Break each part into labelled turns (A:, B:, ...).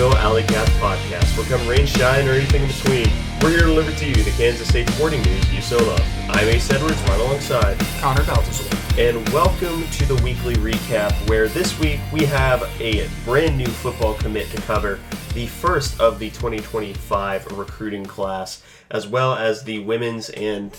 A: everybody, and welcome to the Alley Cat podcast. Where come rain, shine, or anything in between, we're here to deliver to you the Kansas State sporting news you so love. I'm Ace Edwards, right alongside
B: Connor Baltazar.
A: and welcome to the weekly recap, where this week we have a brand new football commit to cover, the first of the 2025 recruiting class, as well as the women's and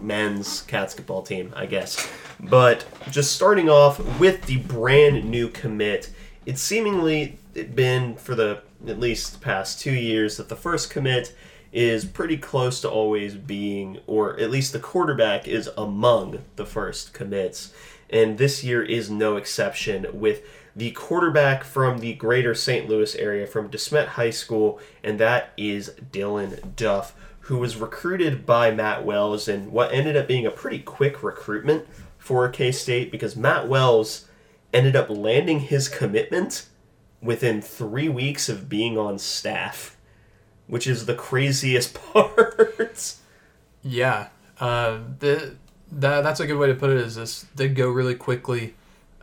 A: men's basketball team, I guess. But just starting off with the brand new commit, it's seemingly been for the at least the past two years that the first commit is pretty close to always being, or at least the quarterback is among the first commits. And this year is no exception with the quarterback from the greater St. Louis area from DeSmet High School, and that is Dylan Duff, who was recruited by Matt Wells in what ended up being a pretty quick recruitment for K State because Matt Wells ended up landing his commitment within three weeks of being on staff, which is the craziest part.
B: Yeah, uh, the, that that's a good way to put it. Is this did go really quickly.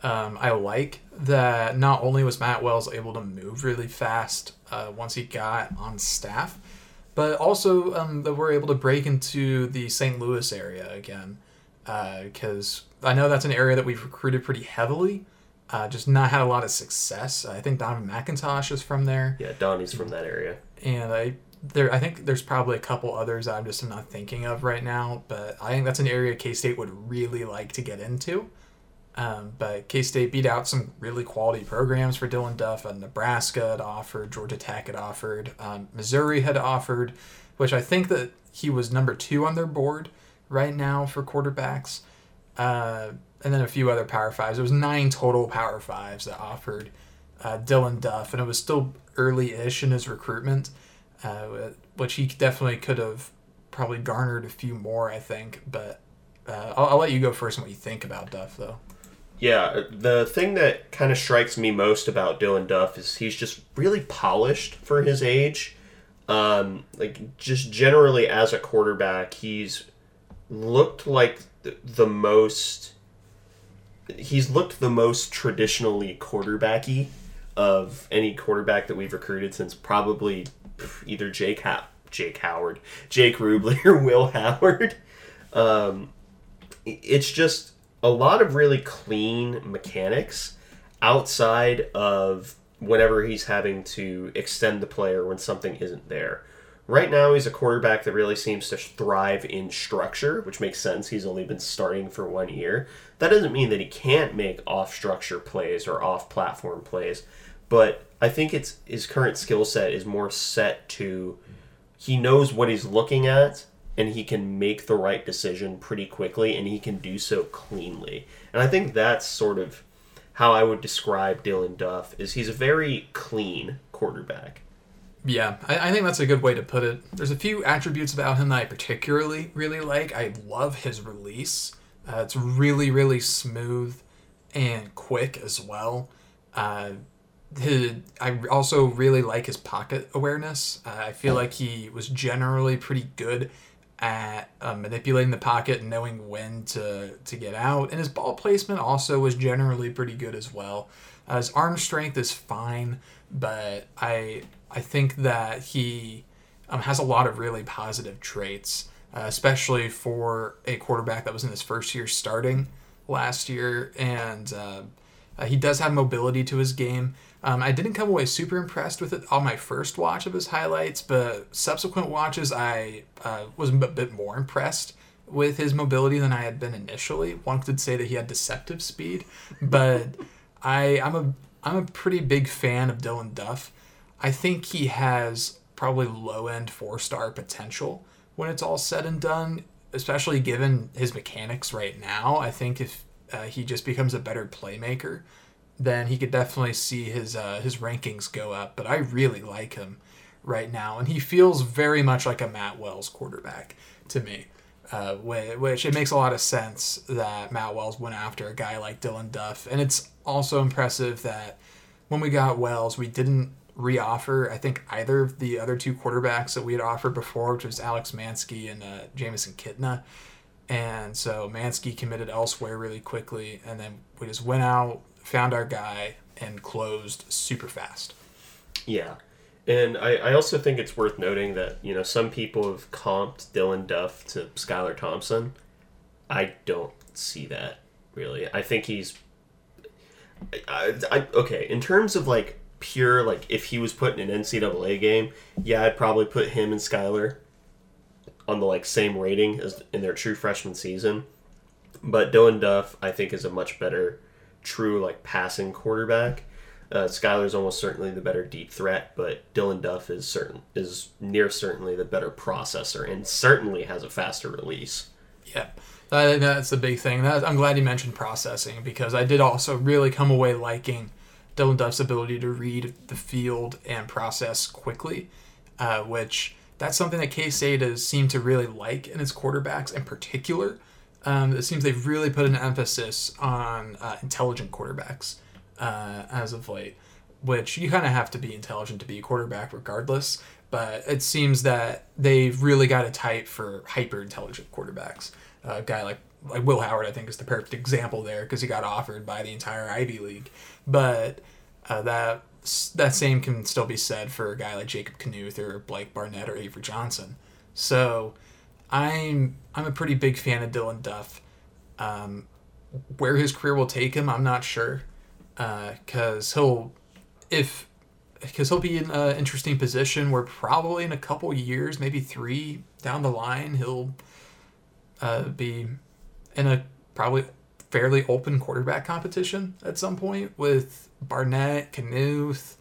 B: Um, I like that not only was Matt Wells able to move really fast uh, once he got on staff, but also um, that we're able to break into the St. Louis area again. Because I know that's an area that we've recruited pretty heavily, uh, just not had a lot of success. I think Donovan McIntosh is from there.
A: Yeah, Donnie's from that area.
B: and I there I think there's probably a couple others that I'm just not thinking of right now, but I think that's an area K State would really like to get into. Um, but K State beat out some really quality programs for Dylan Duff. Uh, Nebraska had offered, Georgia Tech had offered, um, Missouri had offered, which I think that he was number two on their board right now for quarterbacks. Uh, and then a few other Power Fives. It was nine total Power Fives that offered uh, Dylan Duff, and it was still early-ish in his recruitment, uh, which he definitely could have probably garnered a few more, I think. But uh, I'll, I'll let you go first on what you think about Duff, though.
A: Yeah, the thing that kind of strikes me most about Dylan Duff is he's just really polished for his age. Um, like just generally as a quarterback, he's looked like the most. He's looked the most traditionally quarterbacky of any quarterback that we've recruited since probably either Jake ha- Jake Howard, Jake Rubley, or Will Howard. Um, it's just a lot of really clean mechanics outside of whenever he's having to extend the player when something isn't there. Right now, he's a quarterback that really seems to thrive in structure, which makes sense. He's only been starting for one year. That doesn't mean that he can't make off structure plays or off platform plays, but I think it's his current skill set is more set to he knows what he's looking at and he can make the right decision pretty quickly and he can do so cleanly. And I think that's sort of how I would describe Dylan Duff is he's a very clean quarterback.
B: Yeah, I, I think that's a good way to put it. There's a few attributes about him that I particularly really like. I love his release. Uh, it's really, really smooth and quick as well. Uh, his, I also really like his pocket awareness. Uh, I feel like he was generally pretty good at uh, manipulating the pocket and knowing when to, to get out. And his ball placement also was generally pretty good as well. Uh, his arm strength is fine, but I I think that he um, has a lot of really positive traits, uh, especially for a quarterback that was in his first year starting last year. And uh, uh, he does have mobility to his game. Um, I didn't come away super impressed with it on my first watch of his highlights, but subsequent watches, I uh, was a bit more impressed with his mobility than I had been initially. One could say that he had deceptive speed, but I, I'm a I'm a pretty big fan of Dylan Duff. I think he has probably low end four star potential when it's all said and done, especially given his mechanics right now. I think if uh, he just becomes a better playmaker, then he could definitely see his uh, his rankings go up. But I really like him right now, and he feels very much like a Matt Wells quarterback to me. Uh, which it makes a lot of sense that Matt Wells went after a guy like Dylan Duff, and it's also impressive that when we got Wells, we didn't reoffer. I think either of the other two quarterbacks that we had offered before, which was Alex Mansky and uh, Jamison Kitna. And so Mansky committed elsewhere really quickly, and then we just went out, found our guy, and closed super fast.
A: Yeah. And I, I also think it's worth noting that, you know, some people have comped Dylan Duff to Skylar Thompson. I don't see that, really. I think he's. I, I, okay, in terms of like pure, like if he was put in an NCAA game, yeah, I'd probably put him and Skylar on the like same rating as in their true freshman season. But Dylan Duff, I think, is a much better true like passing quarterback. Uh, Skylar's almost certainly the better deep threat, but Dylan Duff is certain is near certainly the better processor and certainly has a faster release.
B: Yeah, I think that's the big thing. That, I'm glad you mentioned processing because I did also really come away liking Dylan Duff's ability to read the field and process quickly, uh, which that's something that K State has seemed to really like in its quarterbacks in particular. Um, it seems they've really put an emphasis on uh, intelligent quarterbacks uh, as of late, which you kind of have to be intelligent to be a quarterback regardless. But it seems that they've really got a type for hyper intelligent quarterbacks. a guy like like Will Howard, I think, is the perfect example there because he got offered by the entire Ivy League. But uh, that that same can still be said for a guy like Jacob Knuth or Blake Barnett or Avery Johnson. So I'm I'm a pretty big fan of Dylan Duff. Um, where his career will take him, I'm not sure, because uh, he'll if because he'll be in an interesting position where probably in a couple years, maybe three down the line, he'll uh, be in a probably fairly open quarterback competition at some point with Barnett, Knuth.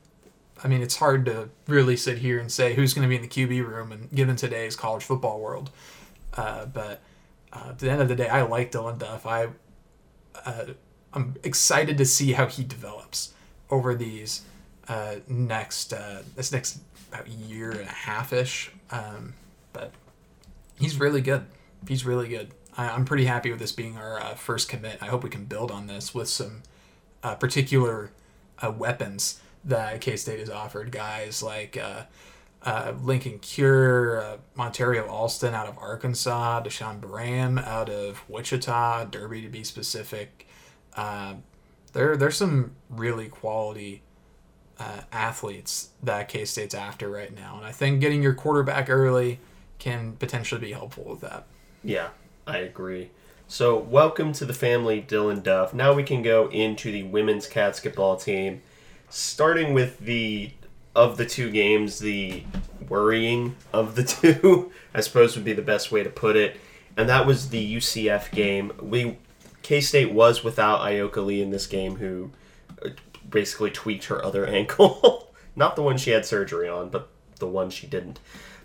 B: I mean, it's hard to really sit here and say who's going to be in the QB room, and given today's college football world. Uh, but uh, at the end of the day, I like Dylan Duff. I uh, I'm excited to see how he develops over these uh, next uh, this next year and a half ish. Um, but he's really good. He's really good. I, am pretty happy with this being our uh, first commit. I hope we can build on this with some uh, particular uh, weapons that K State has offered. Guys like uh, uh, Lincoln Cure, uh, Montario Alston out of Arkansas, Deshaun Bram out of Wichita, Derby to be specific. there, there's some really quality athletes that K State's after right now, and I think getting your quarterback early can potentially be helpful with that.
A: Yeah, I agree. So, welcome to the family, Dylan Duff. Now we can go into the women's basketball team, starting with the of the two games, the worrying of the two, I suppose would be the best way to put it. And that was the UCF game. We K State was without Ayoka Lee in this game, who uh, basically tweaked her other ankle. Not the one she had surgery on, but the one she didn't.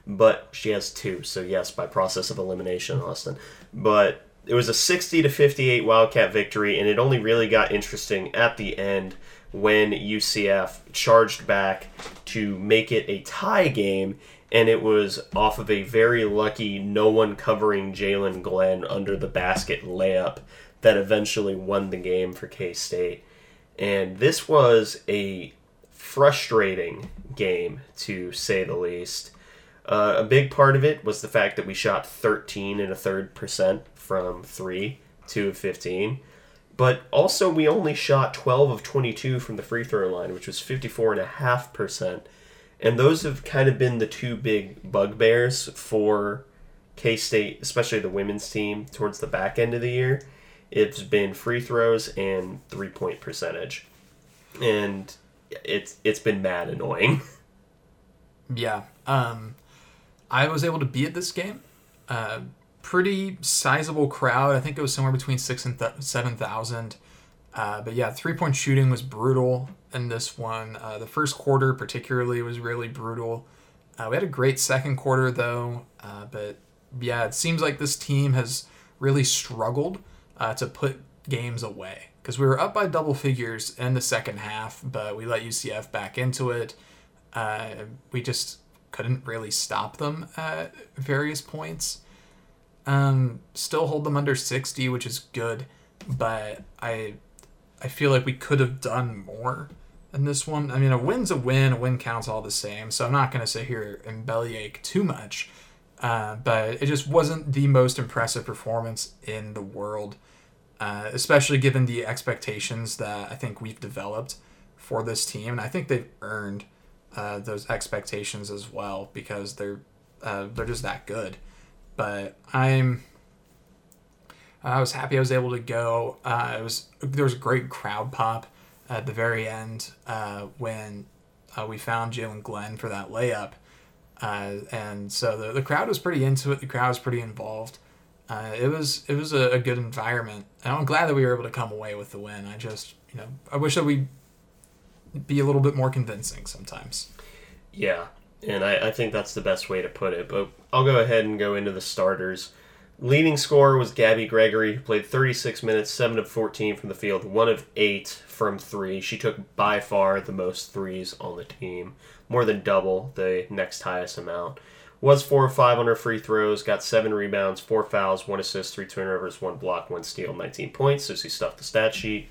A: But she has two, so yes, by process of elimination, Austin. But it was a 60 to 58 Wildcat victory, and it only really got interesting at the end when UCF charged back to make it a tie game, and it was off of a very lucky no one covering Jaelyn Glenn under the basket layup that eventually won the game for K State. And this was a frustrating game, to say the least. Uh, a big part of it was the fact that we shot 13 and a third percent from three, two of 15. But also, we only shot 12 of 22 from the free throw line, which was 54.5%. And those have kind of been the two big bugbears for K State, especially the women's team, towards the back end of the year. It's been free throws and three point percentage. And it's it's been mad annoying.
B: Yeah. Um, I was able to be at this game. Uh, pretty sizable crowd. I think it was somewhere between six and th- seven thousand. Uh, but yeah, three point shooting was brutal in this one. Uh, the first quarter, particularly, was really brutal. Uh, we had a great second quarter though, uh, but yeah, it seems like this team has really struggled uh, to put games away because we were up by double figures in the second half, but we let UCF back into it. We just couldn't really stop them at various points. Um, still hold them under 60, which is good, but I I feel like we could have done more in this one. I mean, a win's a win, a win counts all the same, so I'm not going to sit here and bellyache too much. Uh, but it just wasn't the most impressive performance in the world, uh, especially given the expectations that I think we've developed for this team. And I think they've earned uh, those expectations as well because they're uh, they're just that good. But I'm I was happy I was able to go. Uh, it was there was a great crowd pop at the very end uh, when uh, we found Jaelyn Glenn for that layup, uh, and so the, the crowd was pretty into it. The crowd was pretty involved. Uh, it was it was a, a, good environment, and I'm glad that we were able to come away with the win. I just you know I wish that we be a little bit more convincing sometimes.
A: Yeah, and I, I think that's the best way to put it. But I'll go ahead and go into the starters. Leading scorer was Gabby Gregory, who played 36 minutes, 7 of 14 from the field, 1 of 8 from 3. She took by far the most threes on the team, more than double the next highest amount. Was 4 of 5 on her free throws, got 7 rebounds, 4 fouls, 1 assist, 3 turnovers, 1 block, 1 steal, 19 points, so she stuffed the stat sheet.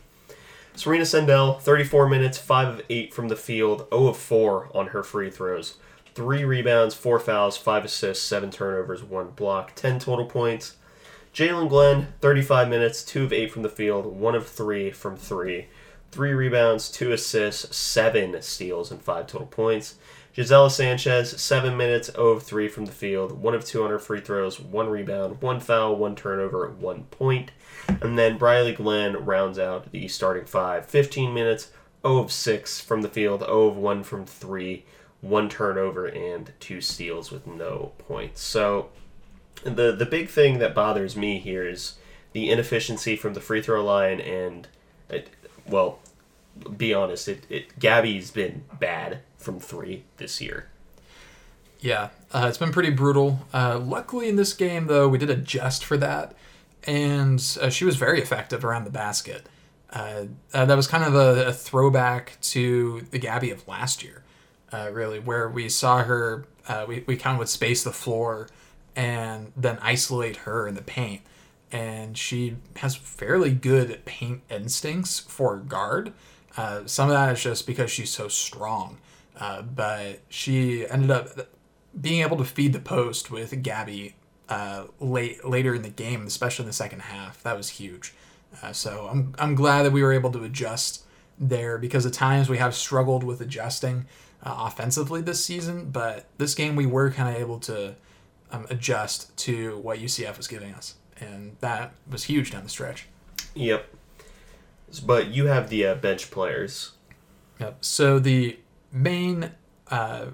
A: Serena Sundell, 34 minutes, 5 of 8 from the field, 0 of 4 on her free throws three rebounds, four fouls, five assists, seven turnovers, one block, 10 total points. Jaelyn Glenn, 35 minutes, two of eight from the field, one of three from three. Three rebounds, two assists, seven steals, and five total points. Gisela Sanchez, seven minutes, 0 of three from the field, one of two on her free throws, one rebound, one foul, one turnover, one point. And then Brylee Glenn rounds out the starting five. 15 minutes, 0 of 6 from the field, 0 of 1 from 3, one turnover and two steals with no points. So the the big thing that bothers me here is the inefficiency from the free throw line and it, well be honest it, it Gabby's been bad from three this year.
B: Yeah, uh, it's been pretty brutal. Uh, luckily in this game though we did adjust for that, and uh, she was very effective around the basket. Uh, uh, that was kind of a, a, throwback to the Gabby of last year uh, really, where we saw her, we, we kind of would space the floor and then isolate her in the paint. And she has fairly good paint instincts for guard. Some of that is just because she's so strong. Uh, but she ended up being able to feed the post with Gabby uh, late later in the game, especially in the second half. That was huge. Uh, so I'm, I'm glad that we were able to adjust there because at times we have struggled with adjusting uh, offensively this season, but this game we were kind of able to um, adjust to what UCF was giving us, and that was huge down the stretch.
A: Yep. But you have the uh, bench players.
B: Yep. So the main uh,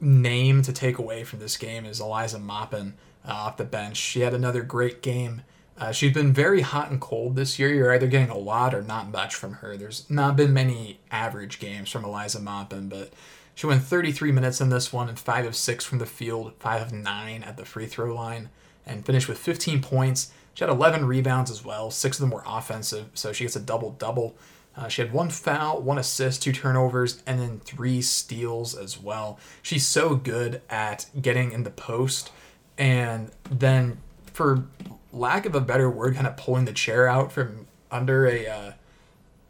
B: name to take away from this game is Eliza Maupin uh, off the bench. She had another great game. Uh, she's been very hot and cold this year. You're either getting a lot or not much from her. There's not been many average games from Eliza Maupin, but she went 33 minutes in this one and 5 of 6 from the field, 5 of 9 at the free throw line, and finished with 15 points. She had 11 rebounds as well. Six of them were offensive, so she gets a double double. Uh, she had one foul, one assist, two turnovers, and then three steals as well. She's so good at getting in the post and then for lack of a better word, kind of pulling the chair out from under a uh,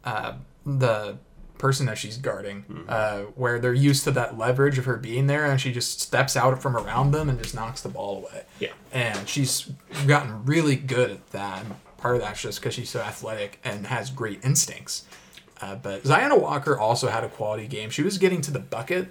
B: uh, the person that she's guarding, mm-hmm. uh, where they're used to that leverage of her being there, and she just steps out from around them and just knocks the ball away.
A: Yeah,
B: and she's gotten really good at that. Part of that's just because she's so athletic and has great instincts. Uh, but Zyanna Walker also had a quality game. She was getting to the bucket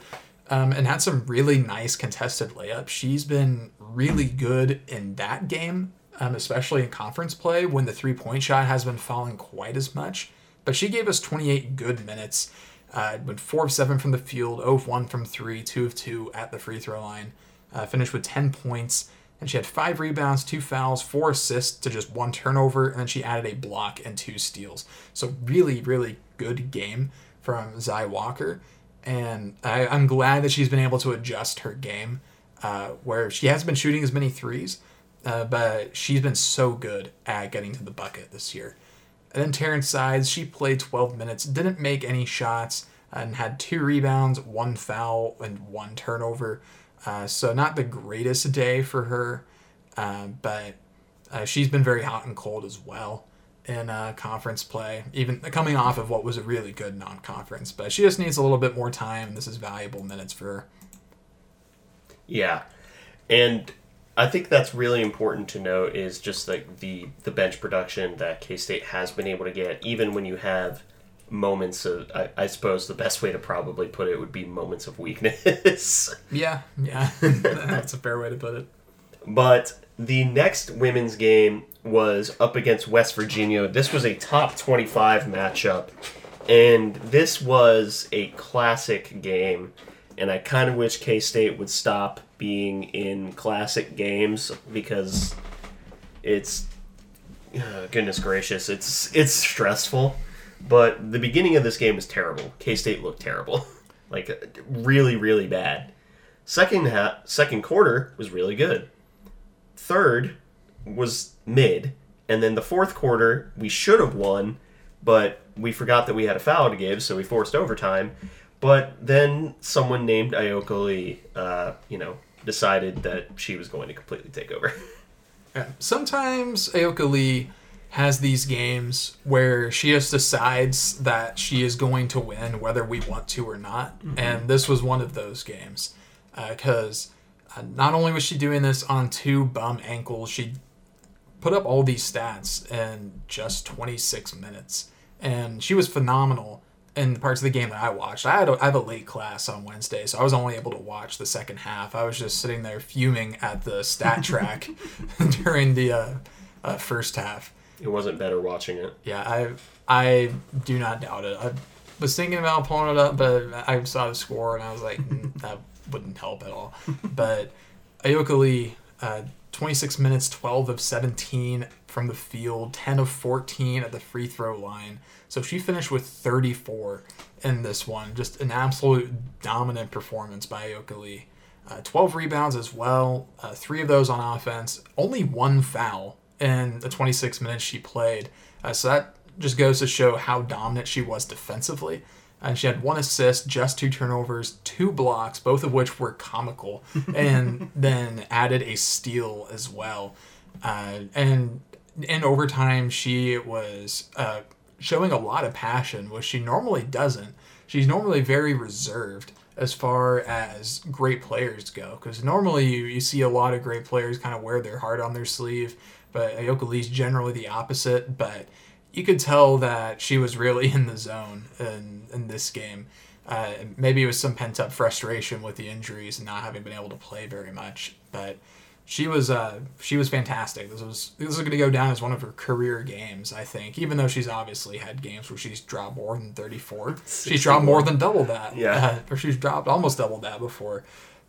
B: um, and had some really nice contested layups. She's been really good in that game um, especially in conference play when the three point shot has been falling quite as much. But she gave us 28 good minutes. Uh, went 4 of 7 from the field, 0 of 1 from 3, 2 of 2 at the free throw line. Uh, finished with 10 points. And she had 5 rebounds, 2 fouls, 4 assists to just 1 turnover. And then she added a block and 2 steals. So, really, really good game from Zy Walker. And I, am glad that she's been able to adjust her game uh, where she hasn't been shooting as many threes uh, but she's been so good at getting to the bucket this year. And then Taryn Sides, she played 12 minutes, didn't make any shots, and had two rebounds, one foul, and one turnover. Uh, so not the greatest day for her, uh, but uh, she's been very hot and cold as well in uh, conference play, even coming off of what was a really good non-conference. But she just needs a little bit more time, and this is valuable minutes for her.
A: Yeah, and I think that's really important to note is just like the the bench production that K State has been able to get, even when you have moments of, I, I suppose the best way to probably put it would be moments of weakness.
B: Yeah, yeah, that's a fair way to put it.
A: But the next women's game was up against West Virginia. This was a top 25 matchup, and this was a classic game. And I kind of wish K State would stop being in classic games because it's goodness gracious, it's it's stressful. But the beginning of this game was terrible. K State looked terrible, like really really bad. Second half, second quarter was really good. Third was mid, and then the fourth quarter we should have won, but we forgot that we had a foul to give, so we forced overtime. But then someone named Ayoka Lee, uh, you know, decided that she was going to completely take over.
B: Sometimes Ayoka Lee has these games where she just decides that she is going to win whether we want to or not. And this was one of those games. Because uh, not only was she doing this on two bum ankles, she put up all these stats in just 26 minutes. And she was phenomenal in the parts of the game that I watched. I had a, I have a late class on Wednesday, so I was only able to watch the second half. I was just sitting there fuming at the stat track during the uh, uh, first half.
A: It wasn't better watching it.
B: Yeah, I I do not doubt it. I was thinking about pulling it up, but I saw the score and I was like, "Mm, that wouldn't help at all. But Ayoka Lee, uh, 26 minutes, 12 of 17 from the field, 10 of 14 at the free throw line. So she finished with 34 in this one. Just an absolute dominant performance by Ayoka Lee. Uh, 12 rebounds as well, uh, three of those on offense, only one foul in the 26 minutes she played. Uh, so that just goes to show how dominant she was defensively. And she had one assist, just two turnovers, two blocks, both of which were comical, and then added a steal as well. Uh, and in overtime, she was uh, showing a lot of passion, which she normally doesn't. She's normally very reserved as far as great players go, because normally you, you see a lot of great players kind of wear their heart on their sleeve, but Ayoka Lee's generally the opposite. But you could tell that she was really in the zone in, in this game. Uh, maybe it was some pent up frustration with the injuries and not having been able to play very much, but she was uh, she was fantastic. This was this is going to go down as one of her career games, I think. Even though she's obviously had games where she's dropped more than thirty four, she's dropped more than double that.
A: Yeah.
B: uh, or she's dropped almost double that before.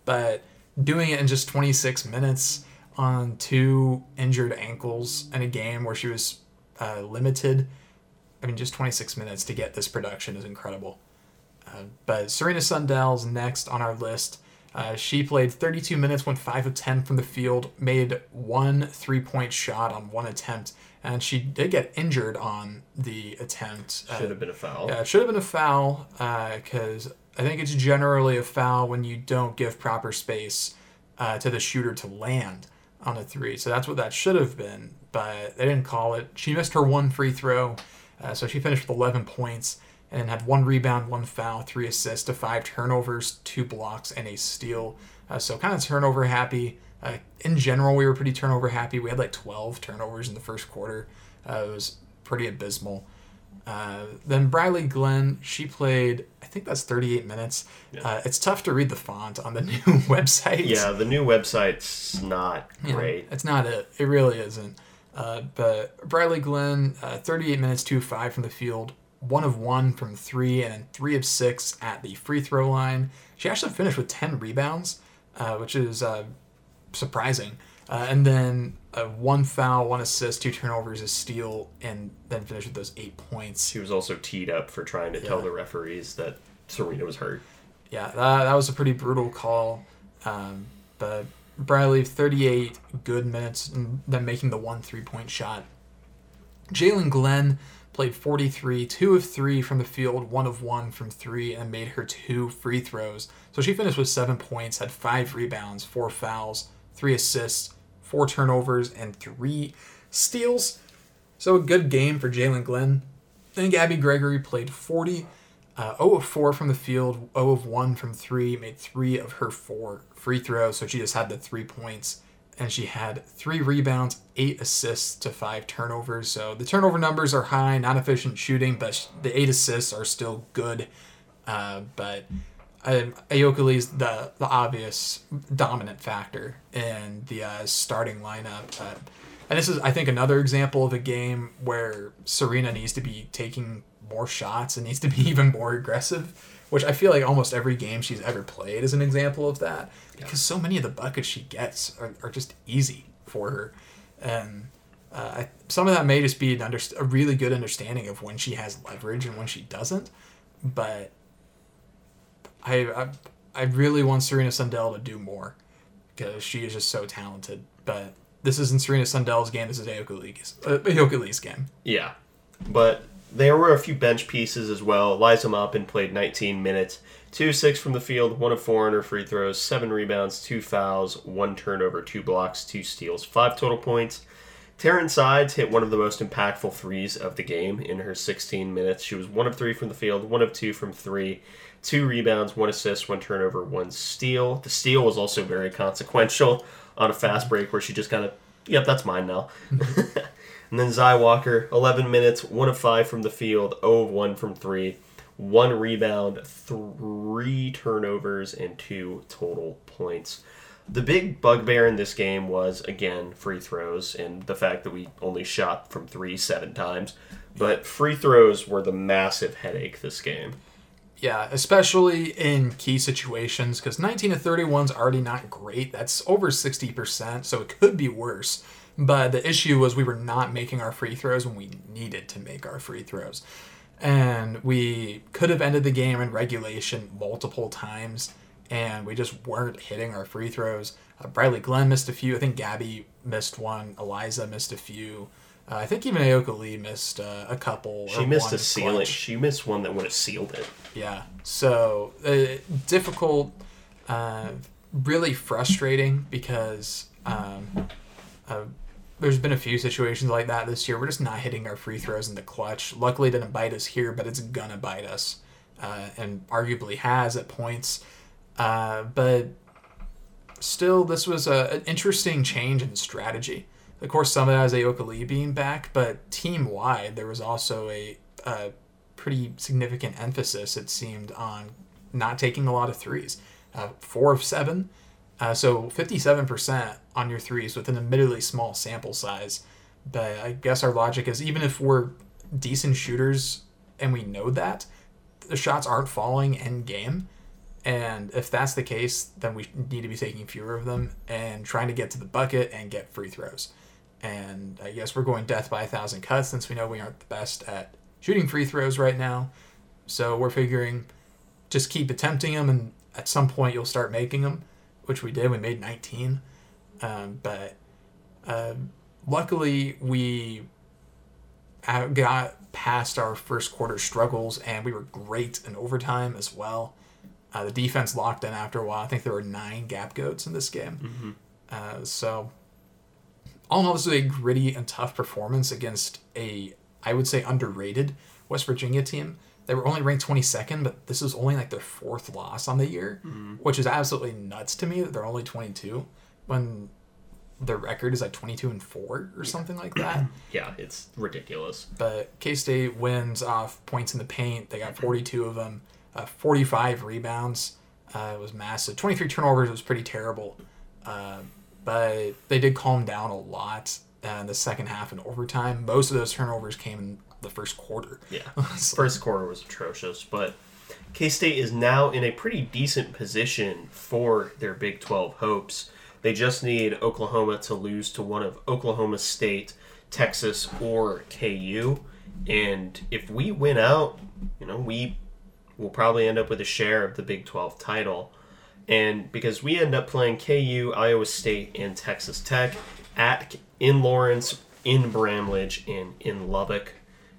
B: But doing it in just twenty six minutes on two injured ankles in a game where she was uh, limited. I mean, just 26 minutes to get this production is incredible. Uh, but Serena Sundell's next on our list. Uh, she played 32 minutes, went 5 of 10 from the field, made one three point shot on one attempt, and she did get injured on the attempt. Uh,
A: Should have been a foul.
B: yeah, it should have been a foul because I think it's generally a foul when you don't give proper space uh, to the shooter to land on a three. So that's what that should have been, but they didn't call it. She missed her one free throw, uh, so she finished with 11 points and had one rebound, one foul, three assists to five turnovers, two blocks, and a steal. Uh, so kind of turnover happy. Uh, in general, we were pretty turnover happy. We had like 12 turnovers in the first quarter. Uh, it was pretty abysmal. Uh, then Brylee Glenn, she played, I think that's 38 minutes. Uh, it's tough to read the font on the new website.
A: Yeah, the new website's not
B: know,
A: great.
B: It's not it. It really isn't. Uh, but Brylee Glenn, uh, 38 minutes, 2 5 from the field, 1 of 1 from 3, and then 3 of 6 at the free throw line. She actually finished with 10 rebounds, uh, which is uh, surprising. Uh, and then uh, one foul, one assist, two turnovers, a steal, and then finished with those eight points.
A: He was also teed up for trying to tell the referees that Serena was hurt.
B: yeah, that, that was a pretty brutal call. Um, but Brylee, 38 good minutes, and then making the one three point shot. Jaelyn Glenn played 43, two of three from the field, one of one from three, and made her two free throws. So she finished with seven points, had five rebounds, four fouls, three assists, four turnovers, and three steals. So a good game for Jaelyn Glenn. Then Gabby Gregory played 40, uh, 0 of 4 from the field, 0 of 1 from 3, made 3 of her 4 free throws, so she just had the 3 points and she had three rebounds, eight assists to five turnovers. So the turnover numbers are high, not efficient shooting, but the eight assists are still good. Uh, but um, Lee's the the obvious dominant factor in the uh, starting lineup. Uh, and this is, I think, another example of a game where Serena needs to be taking more shots and needs to be even more aggressive. Which I feel like almost every game she's ever played is an example of that because so many of the buckets she gets are, are just easy for her, and uh, I, some of that may just be an under, a really good understanding of when she has leverage and when she doesn't. But I, I, I really want Serena Sundell to do more because she is just so talented. But this isn't Serena Sundell's game. This is Ayoka Lee's, uh, Lee's game.
A: Yeah, but there were a few bench pieces as well. Liza Maupin played 19 minutes, two six from the field, one of four on her free throws, seven rebounds, two fouls, one turnover, two blocks, two steals, five total points. Taryn Sides hit one of the most impactful threes of the game in her 16 minutes. She was one of three from the field, one of two from three, two rebounds, one assist, one turnover, one steal. The steal was also very consequential on a fast break where she just kind of, yep, that's mine now. And then Zy Walker, 11 minutes, 1 of 5 from the field, 0 of 1 from 3, 1 rebound, 3 turnovers, and 2 total points. The big bugbear in this game was, again, free throws and the fact that we only shot from 3 seven times. But free throws were the massive headache this game.
B: Yeah, especially in key situations because 19 to 31 is already not great. That's over 60%, so it could be worse. But the issue was we were not making our free throws when we needed to make our free throws. And we could have ended the game in regulation multiple times, and we just weren't hitting our free throws. Uh, Brylee Glenn missed a few. I think Gabby missed one. Eliza missed a few. Uh, I think even Ayoka Lee missed uh, a couple.
A: She missed a ceiling. She missed one that would have sealed it.
B: Yeah. So uh, difficult, uh, really frustrating because um, uh, there's been a few situations like that this year. We're just not hitting our free throws in the clutch. Luckily, it didn't bite us here, but it's gonna bite us, uh, and arguably has at points. Uh, but still, this was a, an interesting change in strategy. Of course, some of that is Ayoka Lee being back, but team wide, there was also a, a pretty significant emphasis, it seemed, on not taking a lot of threes. Uh, four of seven uh, so 57% on your threes with an admittedly small sample size. But I guess our logic is even if we're decent shooters and we know that, the shots aren't falling in game. And if that's the case, then we need to be taking fewer of them and trying to get to the bucket and get free throws. And I guess we're going death by a thousand cuts since we know we aren't the best at shooting free throws right now. So we're figuring just keep attempting them, and at some point you'll start making them which we did. We made 19. Um, but uh, luckily, we got past our first quarter struggles and we were great in overtime as well. Uh, the defense locked in after a while. I think there were nine gap goats in this game. Mm-hmm. Uh, so, all in all, this was a gritty and tough performance against a, I would say, underrated West Virginia team they were only ranked 22nd, but this is only like their fourth loss on the year, mm-hmm. which is absolutely nuts to me that they're only 22 when their record is like 22 and 4 or something like that.
A: yeah, it's ridiculous.
B: But K State wins off points in the paint. They got 42 of them, uh, 45 rebounds. Uh, it was massive. 23 turnovers was pretty terrible. Uh, but they did calm down a lot uh, in the second half and overtime. Most of those turnovers came in the first quarter.
A: Yeah, so. first quarter was atrocious, but K State is now in a pretty decent position for their Big 12 hopes. They just need Oklahoma to lose to one of Oklahoma State, Texas, or KU. And if we win out, you know, we will probably end up with a share of the Big 12 title. And because we end up playing KU, Iowa State, and Texas Tech at in Lawrence, in Bramlage, and in Lubbock.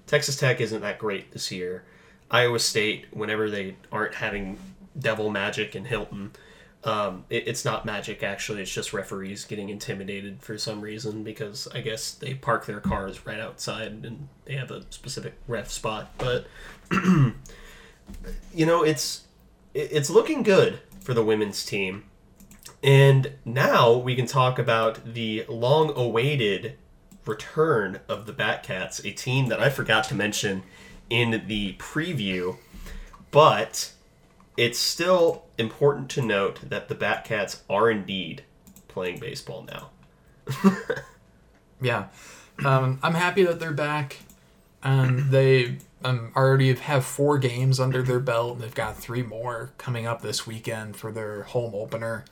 A: Texas Tech isn't that great this year. Iowa State, whenever they aren't having devil magic in Hilton, um, it, it's not magic actually. It's just referees getting intimidated for some reason because I guess they park their cars right outside and they have a specific ref spot. But you know, it's it's looking good for the women's team. And now we can talk about the long awaited return of the Batcats, a team that I forgot to mention in the preview, but it's still important to note that the Batcats are indeed playing baseball now.
B: Yeah, um, I'm happy that they're back. Um, they um, already have four games under their belt. and They've got three more coming up this weekend for their home opener.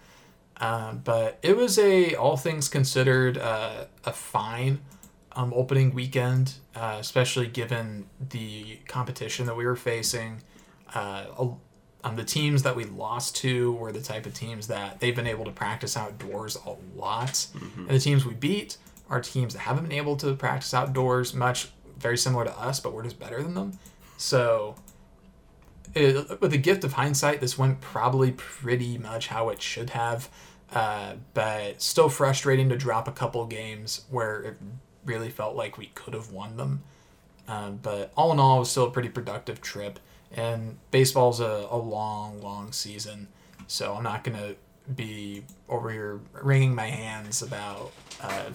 B: Uh, but it was a, all things considered, uh, a fine um, opening weekend, uh, especially given the competition that we were facing. Uh, um, the teams that we lost to were the type of teams that they've been able to practice outdoors a lot, and the teams we beat are teams that haven't been able to practice outdoors much, very similar to us, but we're just better than them. So, it, with the gift of hindsight, this went probably pretty much how it should have. Uh, but still frustrating to drop a couple games where it really felt like we could have won them. Um, but all in all, it was still a pretty productive trip. And baseball's a, a long, long season. So I'm not going to be over here wringing my hands about uh,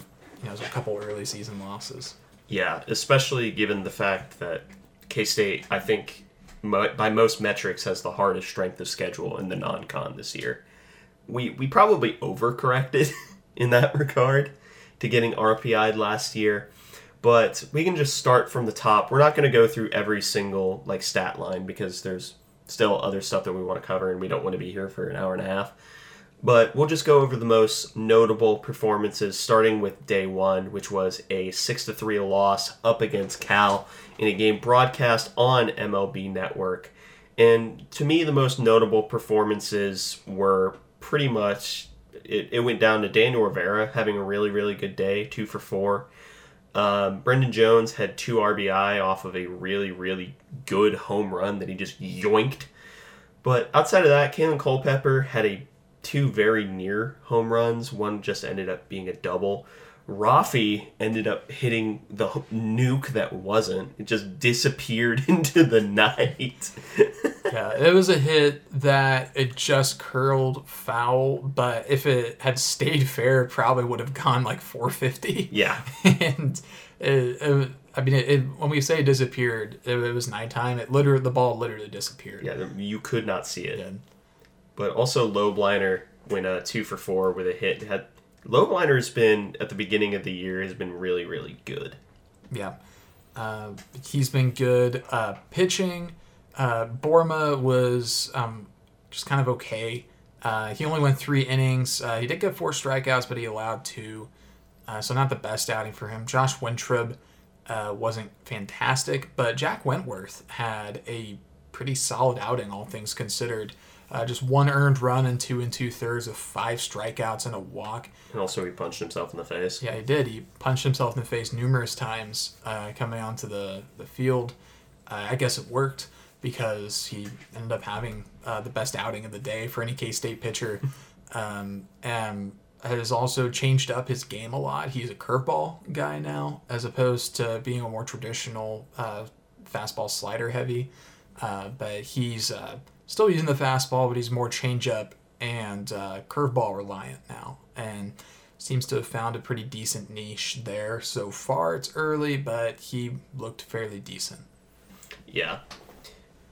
B: you know, a couple early season losses.
A: Yeah, especially given the fact that K State, I think, by most metrics, has the hardest strength of schedule in the non con this year. We, we probably overcorrected in that regard to getting RPI'd last year, but we can just start from the top. We're not going to go through every single like stat line because there's still other stuff that we want to cover and we don't want to be here for an hour and a half. But we'll just go over the most notable performances, starting with day one, which was a six to three loss up against Cal in a game broadcast on MLB Network. And to me, the most notable performances were pretty much it, it went down to Daniel Rivera having a really, really good day, two for four. Um, Brendan Jones had two RBI off of a really, really good home run that he just yoinked. But outside of that, Kaelen Culpepper had a two very near home runs. One just ended up being a double. Rafi ended up hitting the nuke that wasn't. It just disappeared into the night.
B: Yeah, it was a hit that it just curled foul, but if it had stayed fair, it probably would have gone like 450.
A: yeah.
B: and it, it, I mean, it, when we say it disappeared, it, it was nighttime. It literally, the ball literally disappeared.
A: Yeah, you could not see it. But also low bliner went uh, two for four with a hit. Had low bliner's been at the beginning of the year has been really really good.
B: Yeah. Uh, he's been good. Uh, pitching, uh, Boerema was um, just kind of okay. Uh, he only went three innings. Uh, he did get four strikeouts, but he allowed two. Uh, so not the best outing for him. Josh Wintrib uh, wasn't fantastic, but Jack Wentworth had a pretty solid outing, all things considered. Uh, just one earned run and two and two thirds of five strikeouts and a walk.
A: And also he punched himself in the face.
B: Yeah, he did. He punched himself in the face numerous times uh, coming onto the, the field. Uh, I guess it worked because he ended up having uh, the best outing of the day for any K State pitcher. Um, and has also changed up his game a lot. He's a curveball guy now, as opposed to being a more traditional uh, fastball slider heavy. Uh, but he's uh, still using the fastball, but he's more changeup and uh, curveball reliant now, and seems to have found a pretty decent niche there so far. It's early, but he looked fairly decent.
A: Yeah.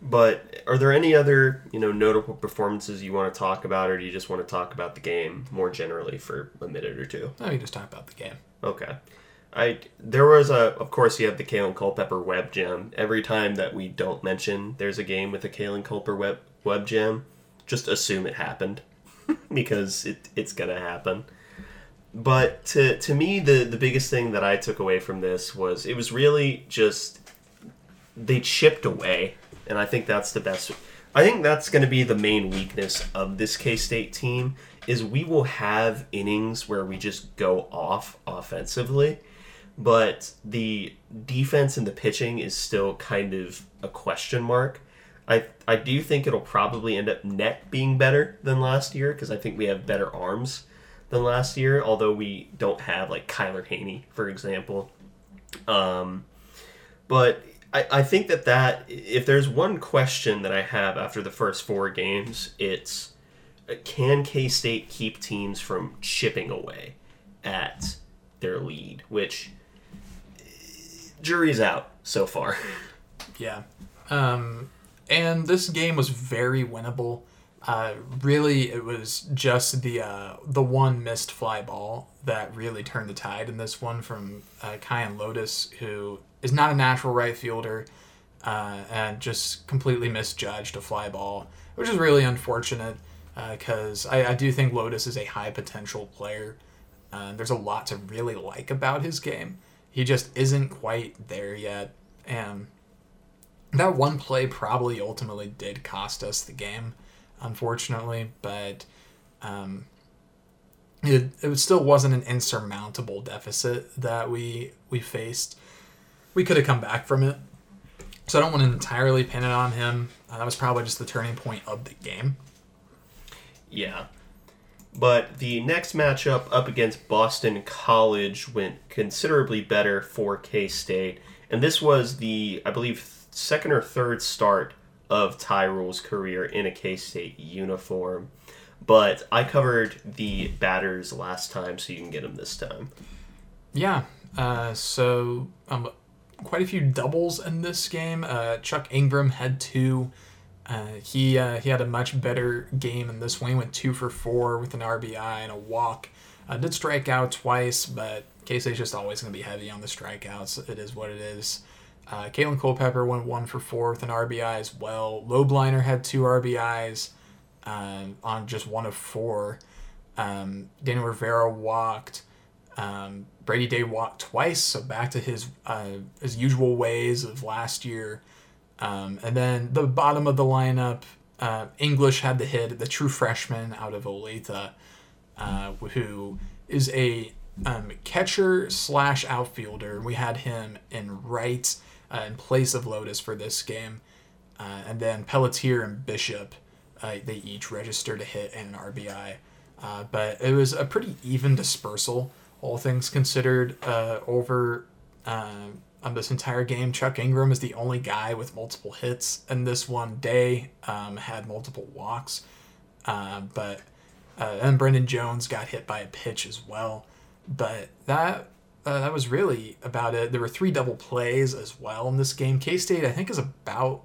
A: But are there any other, you know, notable performances you want to talk about, or do you just want to talk about the game more generally for a minute or two?
B: Let me just talk about the game.
A: Okay. I there was a of course you have the Kaelen Culpepper web gem. Every time that we don't mention there's a game with a Kaelen Culpepper web web gem, just assume it happened because it it's gonna happen. But to to me the the biggest thing that I took away from this was it was really just they chipped away, and I think that's the best. I think that's going to be the main weakness of this K State team is we will have innings where we just go off offensively, but the defense and the pitching is still kind of a question mark. I I do think it'll probably end up net being better than last year because I think we have better arms than last year, although we don't have like Kyler Haney, for example. Um, but I, I think that that if there's one question that I have after the first four games, it's can K State keep teams from chipping away at their lead? Which jury's out so far.
B: Yeah. Um, and this game was very winnable. Uh, really, it was just the uh, the one missed fly ball that really turned the tide in this one from uh, Kyan Lotus, who is not a natural right fielder uh, and just completely misjudged a fly ball, which is really unfortunate because I, I do think Lotus is a high potential player. Uh, there's a lot to really like about his game. He just isn't quite there yet, and that one play probably ultimately did cost us the game, unfortunately. But um, it it still wasn't an insurmountable deficit that we we faced. We could have come back from it, so I don't want to entirely pin it on him. Uh, that was probably just the turning point of the game.
A: Yeah. But the next matchup up against Boston College went considerably better for K State. And this was the, I believe, second or third start of Ty Ruhl's career in a K State uniform. But I covered the batters last time, so you can get them this time.
B: Yeah. Uh, so um, quite a few doubles in this game. Uh, Chuck Ingram had two. Uh, he uh, he had a much better game in this one. He went two for four with an RBI and a walk. Uh, did strike out twice, but K State's just always going to be heavy on the strikeouts. It is what it is. Uh, Kaelen Culpepper went one for four with an RBI as well. Lobliner had two RBIs um, on just one of four. Um, Daniel Rivera walked. Um, Brady Day walked twice, so back to his uh, his usual ways of last year. Um, and then the bottom of the lineup, uh, English had the hit, the true freshman out of Olathe, uh, who is a um, catcher slash outfielder. We had him in right uh, in place of Lotus for this game. Uh, and then Pelletier and Bishop, uh, they each registered a hit and an RBI. Uh, but it was a pretty even dispersal, all things considered, uh, over um, on this entire game. Chuck Ingram is the only guy with multiple hits, and this one day um, had multiple walks. Uh, but and Brendan Jones got hit by a pitch as well. But that uh, that was really about it. There were three double plays as well in this game. K State, I think, is about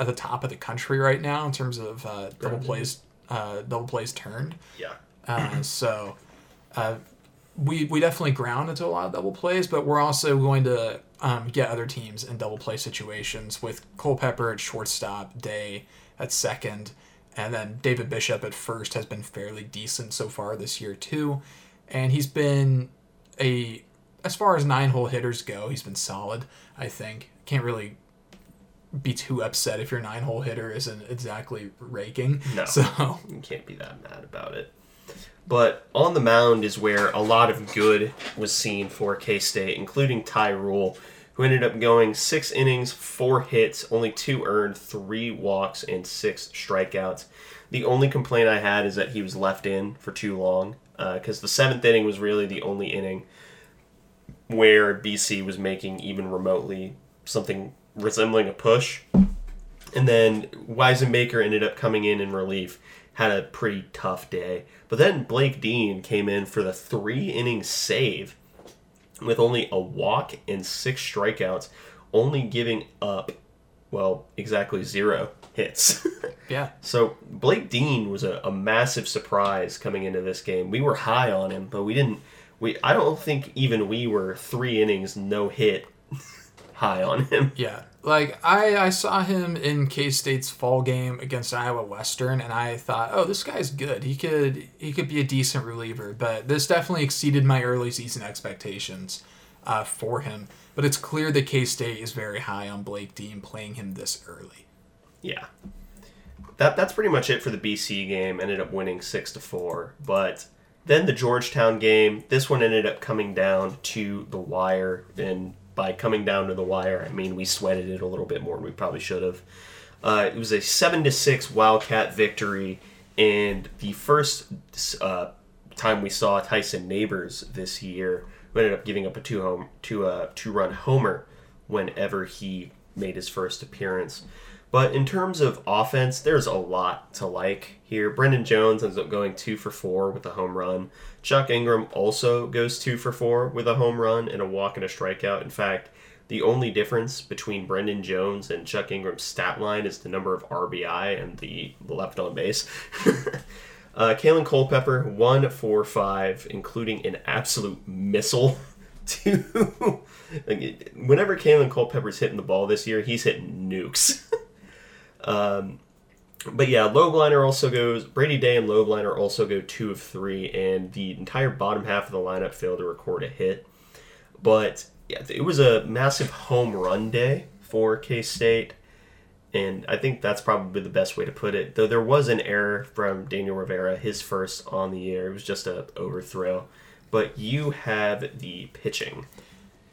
B: at the top of the country right now in terms of uh, double plays, uh, double plays turned.
A: Yeah.
B: Uh, so, uh, we we definitely ground into a lot of double plays, but we're also going to um, get other teams in double play situations with Culpepper at shortstop, Day at second, and then David Bishop at first has been fairly decent so far this year too, and he's been a as far as nine hole hitters go, he's been solid. I think can't really be too upset if your nine hole hitter isn't exactly raking.
A: No,
B: so
A: you can't be that mad about it. But on the mound is where a lot of good was seen for K State, including Ty Ruhl, who ended up going six innings, four hits, only two earned, three walks, and six strikeouts. The only complaint I had is that he was left in for too long, because uh, the seventh inning was really the only inning where BC was making even remotely something resembling a push. And then Weisenbaker ended up coming in in relief, had a pretty tough day. But then Blake Dean came in for the three inning save with only a walk and six strikeouts, only giving up, well, exactly zero hits.
B: yeah.
A: So Blake Dean was a, a massive surprise coming into this game. We were high on him, but we didn't we I don't think even we were three innings no hit high on him.
B: Yeah. Like I, I saw him in K State's fall game against Iowa Western and I thought, oh, this guy's good. He could he could be a decent reliever, but this definitely exceeded my early season expectations uh, for him. But it's clear that K State is very high on Blake Dean playing him this early.
A: Yeah. That that's pretty much it for the BC game. Ended up winning six to four. But then the Georgetown game, this one ended up coming down to the wire. And by coming down to the wire, I mean we sweated it a little bit more than we probably should have. Uh, it was a seven to six Wildcat victory, and the first uh, time we saw Tyson Neighbors this year, who ended up giving up a two home two uh, two run homer whenever he made his first appearance. But in terms of offense, there's a lot to like here. Brendan Jones ends up going two for four with a home run. Chuck Ingram also goes two for four with a home run and a walk and a strikeout. In fact, the only difference between Brendan Jones and Chuck Ingram's stat line is the number of RBI and the left on base. uh, Kaelen Culpepper, one for five, including an absolute missile. To whenever Kaelen Culpepper's hitting the ball this year, he's hitting nukes. Um, but yeah, Lobliner also goes. Brady Day and Lobliner also go two of three, and the entire bottom half of the lineup failed to record a hit. But yeah, it was a massive home run day for K State, and I think that's probably the best way to put it. Though there was an error from Daniel Rivera, his first on the year. It was just a overthrow. But you have the pitching.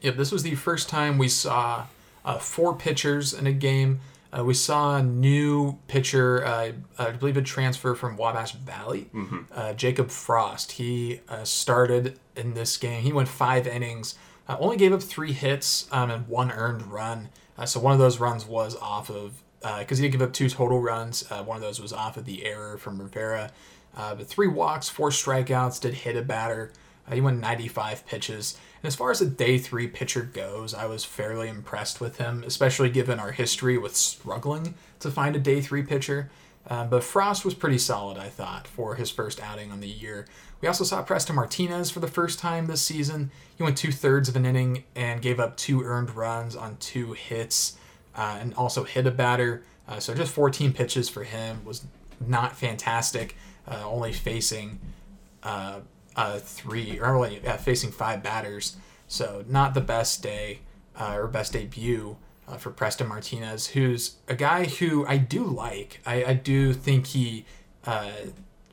B: Yep, this was the first time we saw uh, four pitchers in a game. Uh, we saw a new pitcher, uh, I believe a transfer from Wabash Valley, mm-hmm. Jacob Frost. He uh, started in this game. He went five innings, uh, only gave up three hits um, and one earned run. Uh, so one of those runs was off of because he did give up two total runs. one of those was off of the error from Rivera. but three walks, four strikeouts, did hit a batter. he went 95 pitches. And as far as a day three pitcher goes, I was fairly impressed with him, especially given our history with struggling to find a day three pitcher. Uh, but Frost was pretty solid, I thought, for his first outing on the year. We also saw Preston Martinez for the first time this season. He went two thirds of an inning and gave up two earned runs on two hits uh, and also hit a batter. Uh, so just 14 pitches for him was not fantastic, uh, only facing uh, uh, three, or only facing five batters. So not the best day or best debut uh, for Preston Martinez, who's a guy who I do like. I, I do think he uh,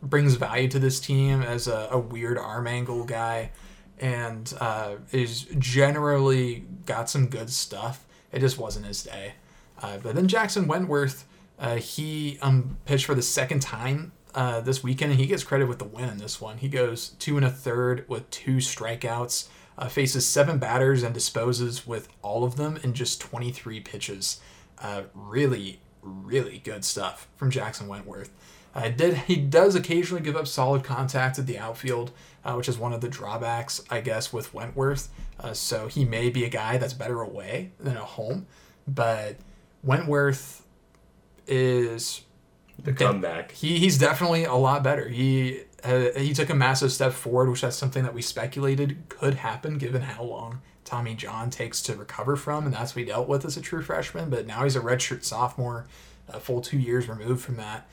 B: brings value to this team as a, a weird arm angle guy and uh, is generally got some good stuff. It just wasn't his day. Uh, but then Jackson Wentworth, uh, he um, pitched for the second time uh, this weekend, and he gets credit with the win in this one. He goes two and a third with two strikeouts uh, faces seven batters and disposes with all of them in just 23 pitches. Uh, really, really good stuff from Jackson Wentworth. Uh, did he does occasionally give up solid contact at the outfield, uh, which is one of the drawbacks, I guess, with Wentworth. Uh, so he may be a guy that's better away than at home, but Wentworth is
A: the comeback.
B: He he's definitely a lot better. He uh, he took a massive step forward, which that's something that we speculated could happen given how long Tommy John takes to recover from, and that's what he dealt with as a true freshman. But now he's a redshirt sophomore, a full two years removed from that,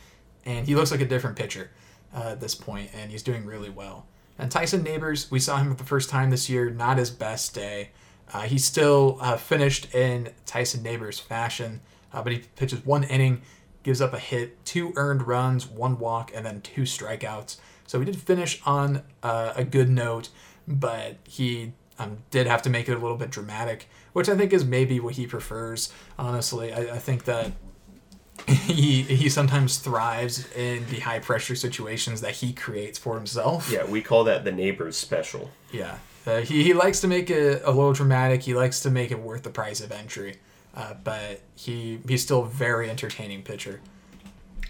B: and he looks like a different pitcher uh, at this point, and he's doing really well. And Tyson Neighbors, we saw him for the first time this year, not his best day. Uh, he still uh, finished in Tyson Neighbors fashion, uh, but he pitches one inning, gives up a hit, two earned runs, one walk, and then two strikeouts. So he did finish on uh, a good note, but he um, did have to make it a little bit dramatic, which I think is maybe what he prefers. Honestly, I, I think that he he sometimes thrives in the high pressure situations that he creates for himself.
A: Yeah, we call that the neighbors special.
B: Yeah, uh, he he likes to make it a little dramatic. He likes to make it worth the price of entry, uh, but he he's still a very entertaining pitcher.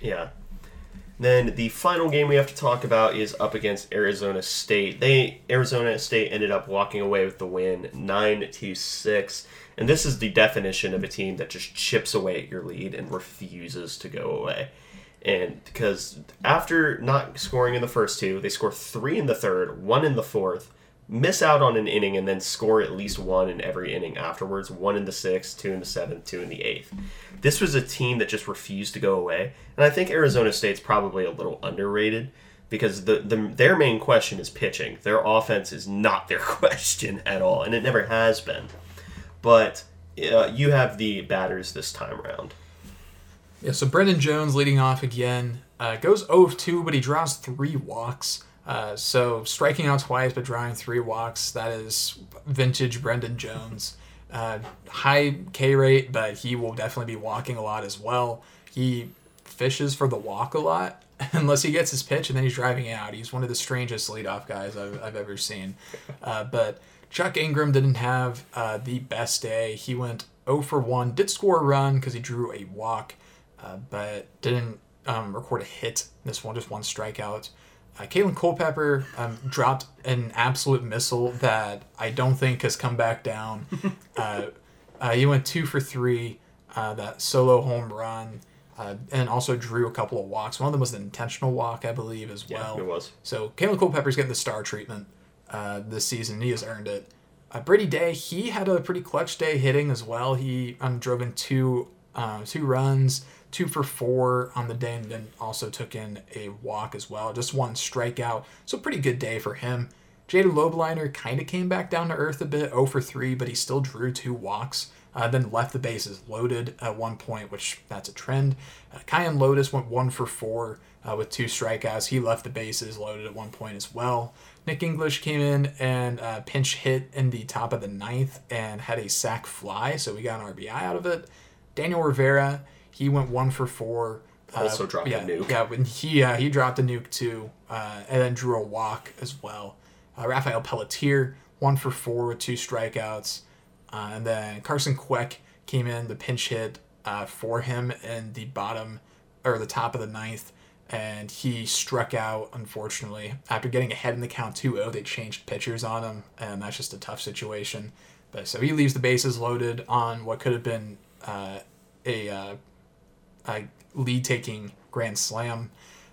A: Yeah, then the final game we have to talk about is up against Arizona State. They Arizona State ended up walking away with the win, nine to six. And this is the definition of a team that just chips away at your lead and refuses to go away. And because after not scoring in the first two, they score three in the third, one in the fourth, miss out on an inning, and then score at least one in every inning afterwards one in the sixth, two in the seventh, two in the eighth. This was a team that just refused to go away, and I think Arizona State's probably a little underrated because the, the their main question is pitching. Their offense is not their question at all, and it never has been. But uh, you have the batters this time around.
B: Yeah, so Brendan Jones leading off again uh, goes 0 of 2, but he draws three walks. Uh, so striking out twice but drawing three walks, that is vintage Brendan Jones. Uh, high K rate, but he will definitely be walking a lot as well. He fishes for the walk a lot, unless he gets his pitch and then he's driving out. He's one of the strangest leadoff guys I've, I've ever seen. Uh, but Chuck Ingram didn't have uh, the best day. He went 0 for 1, did score a run because he drew a walk. uh, but didn't um, record a hit. This one, just one strikeout. Uh, Kaelen Culpepper um, dropped an absolute missile that I don't think has come back down. uh, uh, he went two for three, uh, that solo home run, uh, and also drew a couple of walks. One of them was an intentional walk, I believe, as well.
A: Yeah, it was.
B: So Kaelen Culpepper's getting the star treatment uh, this season. He has earned it. Uh, Brady Day, he had a pretty clutch day hitting as well. He um, drove in two uh, two runs, two for four on the day, and then also took in a walk as well. Just one strikeout. So pretty good day for him. Jaden Lobliner kind of came back down to earth a bit, 0 for 3, but he still drew two walks. Uh, then left the bases loaded at one point, which that's a trend. Uh, Kyan Lotus went one for four uh, with two strikeouts. He left the bases loaded at one point as well. Nick English came in and uh, pinch hit in the top of the ninth and had a sac fly, so we got an RBI out of it. Daniel Rivera, he went one for four. uh,
A: Also dropped a
B: yeah,
A: nuke.
B: Yeah, when he uh, he dropped a nuke too, uh, and then drew a walk as well. Uh, Rafael Pelletier, one for four with two strikeouts. Uh, and then Carson Queck came in the pinch hit uh, for him in the bottom or the top of the ninth, and he struck out unfortunately after getting ahead in the count 2-0. They changed pitchers on him, and that's just a tough situation. But so he leaves the bases loaded on what could have been uh, a, uh, lead taking grand slam.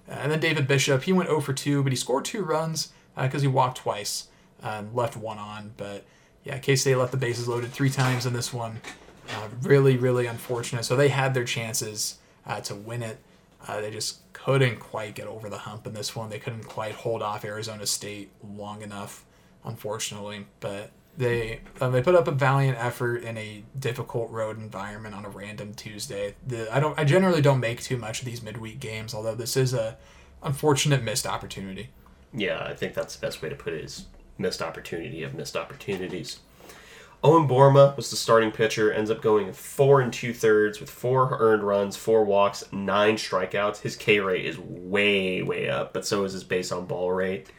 B: And then David Bishop, he went 0 for 2, but he scored two runs because he walked twice and left one on. But yeah, K State left the bases loaded three times in this one. Uh, really, really unfortunate. So they had their chances uh, to win it. Uh, they just couldn't quite get over the hump in this one. They couldn't quite hold off Arizona State long enough, unfortunately. But they uh, they put up a valiant effort in a difficult road environment on a random Tuesday. The, I don't I generally don't make too much of these midweek games, although this is a unfortunate missed opportunity.
A: Yeah, I think that's the best way to put it is missed opportunity of missed opportunities. Owen Boerema was the starting pitcher, ends up going four and two thirds with four earned runs, four walks, nine strikeouts. His K rate is way, way up, but so is his base on ball rate.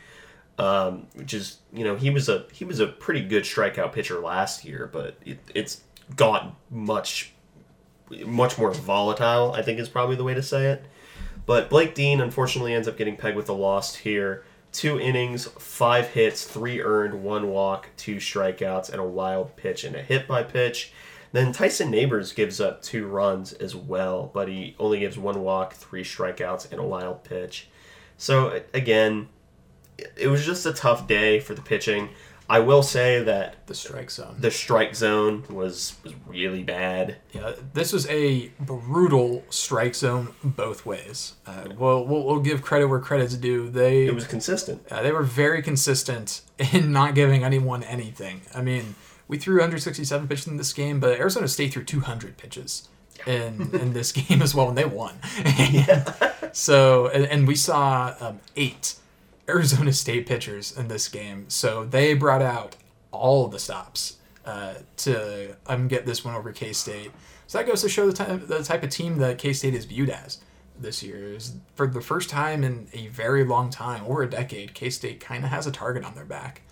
A: Um, which is, you know, he was a he was a pretty good strikeout pitcher last year, but it, it's got much much more volatile. I think is probably the way to say it. But Blake Dean unfortunately ends up getting pegged with a loss here. Two innings, five hits, three earned, one walk, two strikeouts, and a wild pitch and a hit by pitch. Then Tyson Neighbors gives up two runs as well, but he only gives one walk, three strikeouts, and a wild pitch. So again, it was just a tough day for the pitching. I will say that
B: The strike zone.
A: the strike zone was was really bad.
B: Yeah, this was a brutal strike zone both ways. Uh, well, we'll, we'll give credit where credit's due. They
A: It was consistent.
B: uh, they were very consistent in not giving anyone anything. I mean, we threw 167 pitches in this game, but Arizona State threw 200 pitches in in this game as well, and they won. so, and, and we saw um, eight Arizona State pitchers in this game. So they brought out all the stops uh, to um, get this one over K State. So that goes to show the type, the type of team that K State is viewed as this year. Is for the first time in a very long time, over a decade, K State kind of has a target on their back.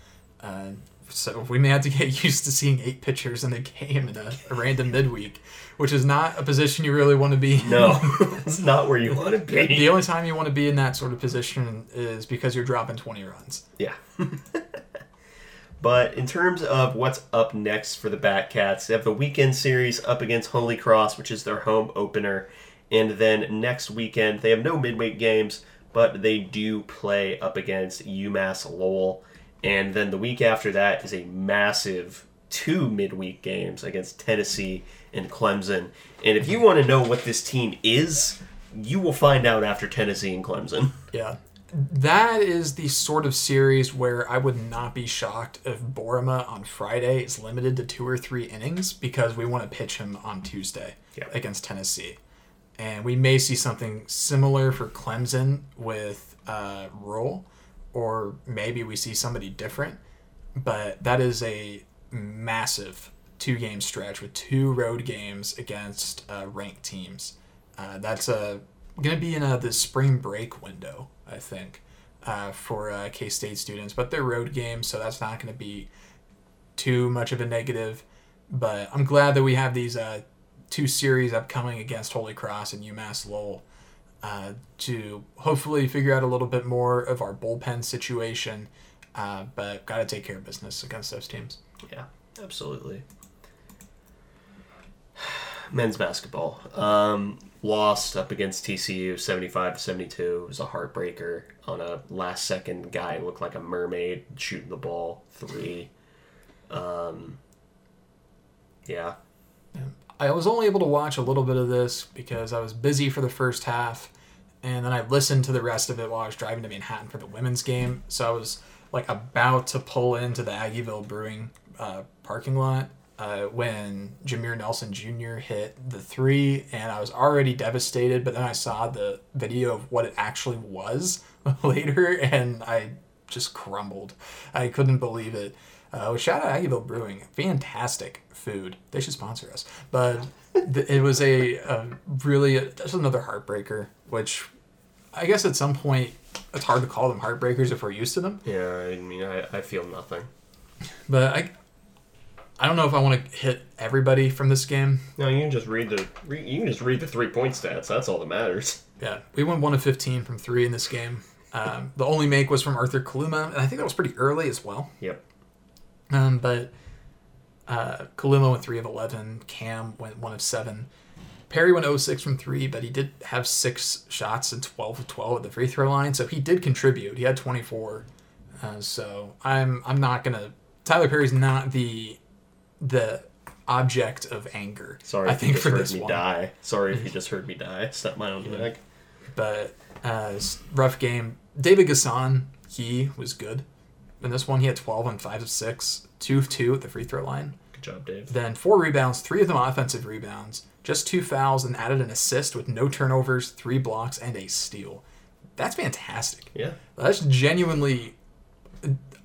B: Uh, so we may have to get used to seeing eight pitchers in a game in a, a random midweek, which is not a position you really want to be. in.
A: No, it's not where you want to be.
B: The only time you want to be in that sort of position is because you're dropping 20 runs.
A: Yeah. but in terms of what's up next for the Batcats, they have the weekend series up against Holy Cross, which is their home opener. And then next weekend, they have no midweek games, but they do play up against UMass Lowell. And then the week after that is a massive two midweek games against Tennessee and Clemson. And if you want to know what this team is, you will find out after Tennessee and Clemson.
B: Yeah. That is the sort of series where I would not be shocked if Boerema on Friday is limited to two or three innings because we want to pitch him on Tuesday
A: Yeah.
B: against Tennessee. And we may see something similar for Clemson with uh, Roll, or maybe we see somebody different. But that is a massive two game stretch with two road games against uh, ranked teams. Uh, that's uh, going to be in uh, the spring break window, I think, uh, for K State students. But they're road games, so that's not going to be too much of a negative. But I'm glad that we have these two series upcoming against Holy Cross and UMass Lowell uh, to hopefully figure out a little bit more of our bullpen situation. Uh, but got to take care of business against those teams.
A: Yeah, absolutely. Men's basketball um, lost up against TCU, 75 72. It was a heartbreaker on a last-second guy looked like a mermaid shooting the ball three. Um, yeah,
B: I was only able to watch a little bit of this because I was busy for the first half, and then I listened to the rest of it while I was driving to Manhattan for the women's game. So I was like about to pull into the Aggieville Brewing uh, parking lot uh, when Jameer Nelson Jr. hit the three, and I was already devastated. But then I saw the video of what it actually was later, and I just crumbled. I couldn't believe it. Uh, shout out Aggieville Brewing, fantastic food. They should sponsor us. But th- it was a, a really just another heartbreaker, which I guess at some point it's hard to call them heartbreakers if we're used to them.
A: yeah. I mean, I, I feel nothing.
B: But I, I don't know if I want to hit everybody from this game.
A: No, you can just read the re, you can just read the three-point stats. That's all that matters.
B: Yeah, we went one of fifteen from three in this game. Um, the only make was from Arthur Kaluma, and I think that was pretty early as well.
A: Yep.
B: Um, but uh, Kaluma went three of eleven. Cam went one of seven. Perry went 06 from three, but he did have six shots and 12 of 12 at the free throw line, so he did contribute. He had 24. Uh, so I'm I'm not gonna. Tylor Perry's not the the object of anger.
A: Sorry
B: I
A: if
B: think
A: you just
B: for
A: heard
B: this
A: me
B: one.
A: die. Sorry if you just heard me die. Step my own neck.
B: but uh, rough game. David N'Guessan, he was good. In this one, he had 12 on 5 of 6, 2 of 2 at the free throw line.
A: Good job, Dave.
B: Then 4 rebounds, 3 of them offensive rebounds, just 2 fouls, and added an assist with no turnovers, 3 blocks, and a steal. That's fantastic.
A: Yeah.
B: That's genuinely,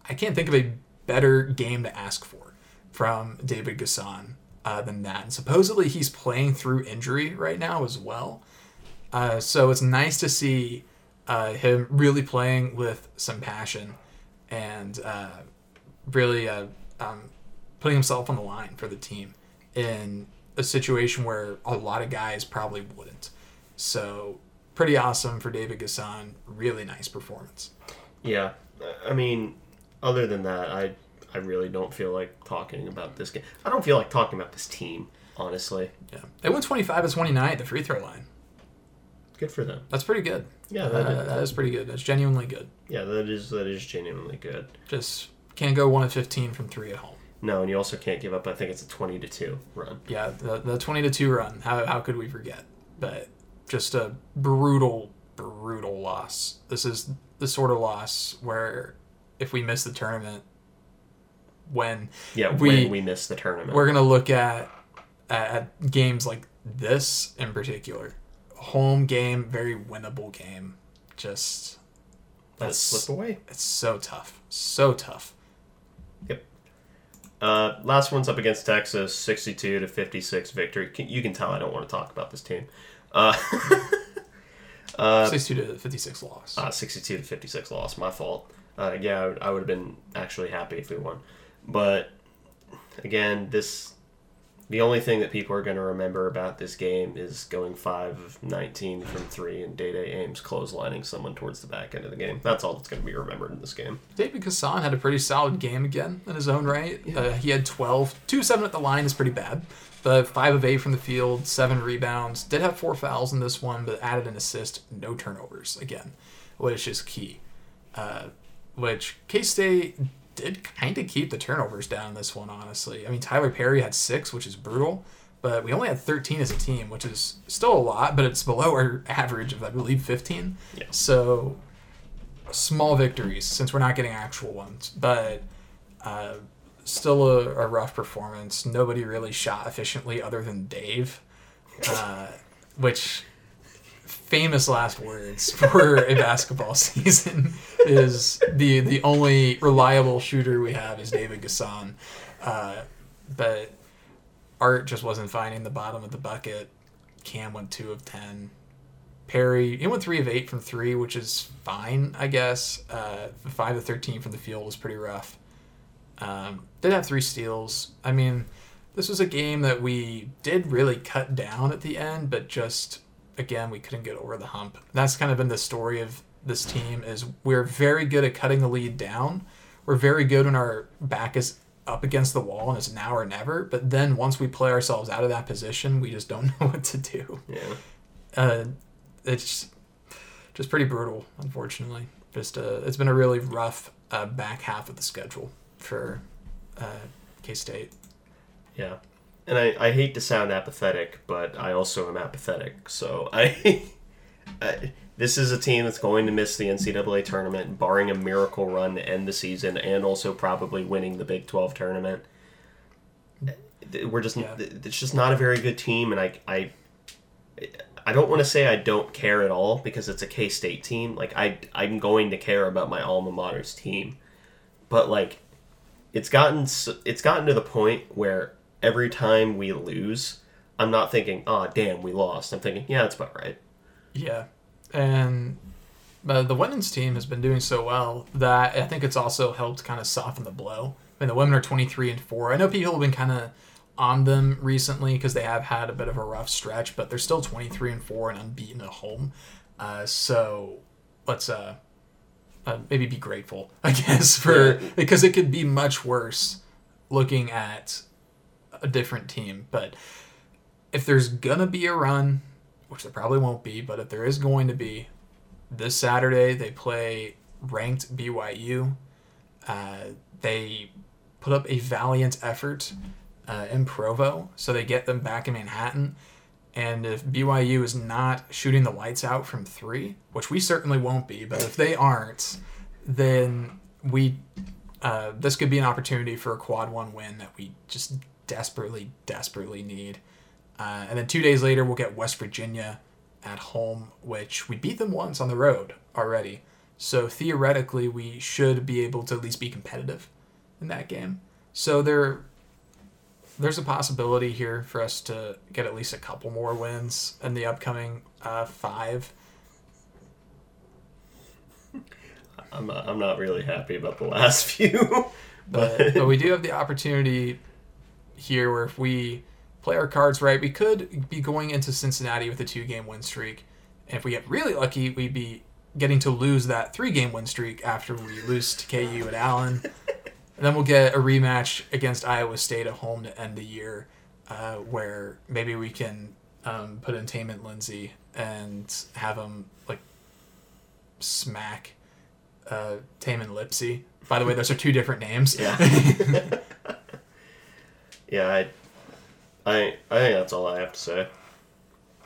B: I can't think of a better game to ask for from David N'Guessan uh, than that. And supposedly he's playing through injury right now as well. Uh, so it's nice to see uh, him really playing with some passion and uh, really uh, um, putting himself on the line for the team in a situation where a lot of guys probably wouldn't. So pretty awesome for David N'Guessan. Really nice performance.
A: Yeah, I mean, other than that, I I really don't feel like talking about this game. I don't feel like talking about this team, honestly.
B: Yeah, they went 25 to 29 at the free throw line.
A: Good for them.
B: That's pretty good.
A: Yeah,
B: Uh,
A: that is,
B: that is pretty good. That's genuinely good.
A: yeah, that is that is genuinely good.
B: Just can't go one of 15 from three at home.
A: No, and you also can't give up. I think it's a twenty to two run.
B: Yeah, the, the 20 to 2 run. How, how could we forget? But just a brutal, brutal loss. This is the sort of loss where if we miss the tournament, when
A: Yeah,
B: We-
A: when we miss the tournament.
B: we're gonna look at at games like this in particular, home game, very winnable game. Just
A: Let it slip away.
B: it's so tough, so tough. Yep.
A: Uh, last one's up against Texas, sixty-two to fifty-six victory. You can tell I don't want to talk about this team. Uh, uh,
B: 62 to 56 loss.
A: Uh, 62 to 56 loss. My fault. Uh, yeah, I would, I would have been actually happy if we won. But again, this the only thing that people are going to remember about this game is going 5 of 19 from 3 and Dai Dai Ames clotheslining someone towards the back end of the game. That's all that's going to be remembered in this game.
B: David N'Guessan had a pretty solid game again in his own right. Uh, he had 12. 2 7 at the line is pretty bad. But 5 of 8 from the field, 7 rebounds. Did have 4 fouls in this one, but added an assist, no turnovers again, which is key. Uh, which K State did kind of keep the turnovers down in this one, honestly. I mean, Tylor Perry had 6, which is brutal. But we only had 13 as a team, which is still a lot, but it's below our average of, I believe, 15.
A: Yeah.
B: So small victories since we're not getting actual ones, but uh, still a, a rough performance. Nobody really shot efficiently other than Dave, uh, which famous last words for a basketball season is the the only reliable shooter we have is David N'Guessan, uh, but Art just wasn't finding the bottom of the bucket. Cam went two of ten. Perry, he went three of eight from three, which is fine, I guess. Uh, five of thirteen from the field was pretty rough. Um, did have three steals. I mean, this was a game that we did really cut down at the end, but just again we couldn't get over the hump. That's kind of been the story of this team is we're very good at cutting the lead down. We're very good when our back is up against the wall and it's now or never. But then once we play ourselves out of that position, we just don't know what to do.
A: Yeah.
B: Uh, it's just pretty brutal, unfortunately. Just uh, it's been a really rough uh, back half of the schedule for uh, K State.
A: Yeah. And I, I hate to sound apathetic, but I also am apathetic. So I, I this is a team that's going to miss the NCAA tournament, barring a miracle run to end the season, and also probably winning the Big Twelve tournament. We're just
B: Yeah.
A: it's just not a very good team, and I I I don't want to say I don't care at all because it's a K State team. Like I I'm going to care about my alma mater's team, but like it's gotten it's gotten to the point where every time we lose, I'm not thinking, "Oh, damn, we lost." I'm thinking, "Yeah, that's about right."
B: Yeah, and uh, the women's team has been doing so well that I think it's also helped kind of soften the blow. I mean, the women are twenty three and four. I know people have been kind of on them recently because they have had a bit of a rough stretch, but they're still twenty three and four and unbeaten at home. Uh, so let's uh, uh, maybe be grateful, I guess, for because it could be much worse looking at a different team. But if there's gonna be a run, which there probably won't be, but if there is going to be, this Saturday they play ranked BYU. Uh, they put up a valiant effort uh, in Provo, so they get them back in Manhattan. And if BYU is not shooting the lights out from three, which we certainly won't be, but if they aren't, then we uh, this could be an opportunity for a quad one win that we just desperately, desperately need. Uh, and then two days later, we'll get West Virginia at home, which we beat them once on the road already. So theoretically, we should be able to at least be competitive in that game. So there, there's a possibility here for us to get at least a couple more wins in the upcoming uh, five.
A: I'm I'm not really happy about the last few,
B: But, but we do have the opportunity here where if we play our cards right, we could be going into Cincinnati with a two game win streak. And if we get really lucky, we'd be getting to lose that three game win streak after we lose to KU and Allen. and then we'll get a rematch against Iowa State at home to end the year, uh, where maybe we can um, put in Taman Lindsay and have him like smack uh, Taman Lipsey. By the way, those are two different names.
A: Yeah. yeah, I, I I think that's all I have to say.